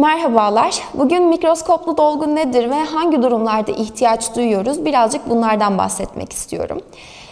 Merhabalar. Bugün mikroskoplu dolgu nedir ve hangi durumlarda ihtiyaç duyuyoruz? Birazcık bunlardan bahsetmek istiyorum.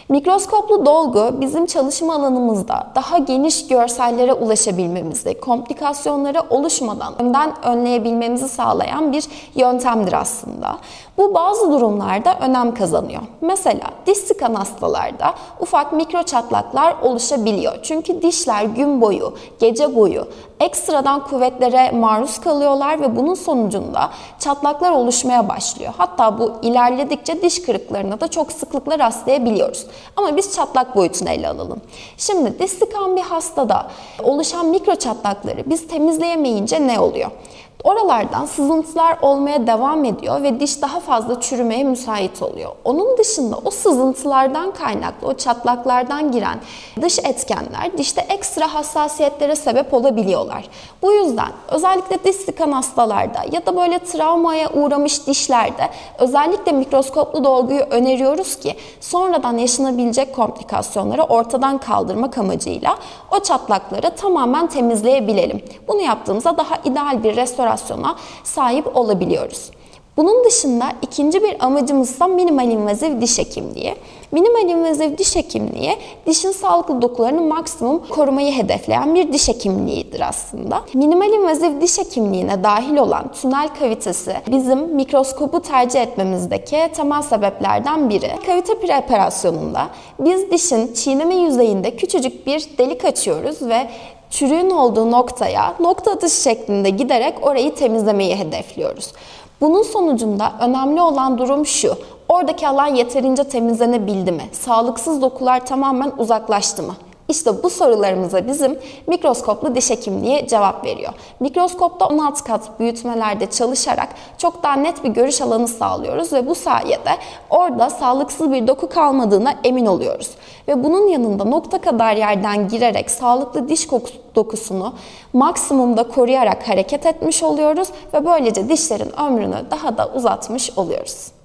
Mikroskoplu dolgu bizim çalışma alanımızda daha geniş görsellere ulaşabilmemizi, komplikasyonlara oluşmadan önden önleyebilmemizi sağlayan bir yöntemdir aslında. Bu bazı durumlarda önem kazanıyor. Mesela diş sıkan hastalarda ufak mikro çatlaklar oluşabiliyor. Çünkü dişler gün boyu, gece boyu ekstradan kuvvetlere maruz kalıyorlar ve bunun sonucunda çatlaklar oluşmaya başlıyor. Hatta bu ilerledikçe diş kırıklarına da çok sıklıkla rastlayabiliyoruz. Ama biz çatlak boyutunu ele alalım. Şimdi diş sıkan bir hastada oluşan mikro çatlakları biz temizleyemeyince ne oluyor? Oralardan sızıntılar olmaya devam ediyor ve diş daha fazla çürümeye müsait oluyor. Onun dışında o sızıntılardan kaynaklı, o çatlaklardan giren dış etkenler dişte ekstra hassasiyetlere sebep olabiliyorlar. Bu yüzden özellikle diş sıkan hastalarda ya da böyle travmaya uğramış dişlerde özellikle mikroskoplu dolguyu öneriyoruz ki sonradan yaşanabilecek komplikasyonları ortadan kaldırmak amacıyla o çatlakları tamamen temizleyebilelim. Bunu yaptığımızda daha ideal bir restorasyon dekorasyona sahip olabiliyoruz. Bunun dışında ikinci bir amacımız da minimal invaziv diş hekimliği. Minimal invaziv diş hekimliği dişin sağlıklı dokularını maksimum korumayı hedefleyen bir diş hekimliğidir aslında. Minimal invaziv diş hekimliğine dahil olan tünel kavitesi bizim mikroskopu tercih etmemizdeki temel sebeplerden biri. Kavite preparasyonunda biz dişin çiğneme yüzeyinde küçücük bir delik açıyoruz ve çürüğün olduğu noktaya nokta atışı şeklinde giderek orayı temizlemeyi hedefliyoruz. Bunun sonucunda önemli olan durum şu. Oradaki alan yeterince temizlenebildi mi? Sağlıksız dokular tamamen uzaklaştı mı? İşte bu sorularımıza bizim mikroskoplu diş hekimliği cevap veriyor. Mikroskopta 16 kat büyütmelerde çalışarak çok daha net bir görüş alanı sağlıyoruz ve bu sayede orada sağlıksız bir doku kalmadığına emin oluyoruz. Ve bunun yanında nokta kadar yerden girerek sağlıklı diş dokusunu maksimumda koruyarak hareket etmiş oluyoruz ve böylece dişlerin ömrünü daha da uzatmış oluyoruz.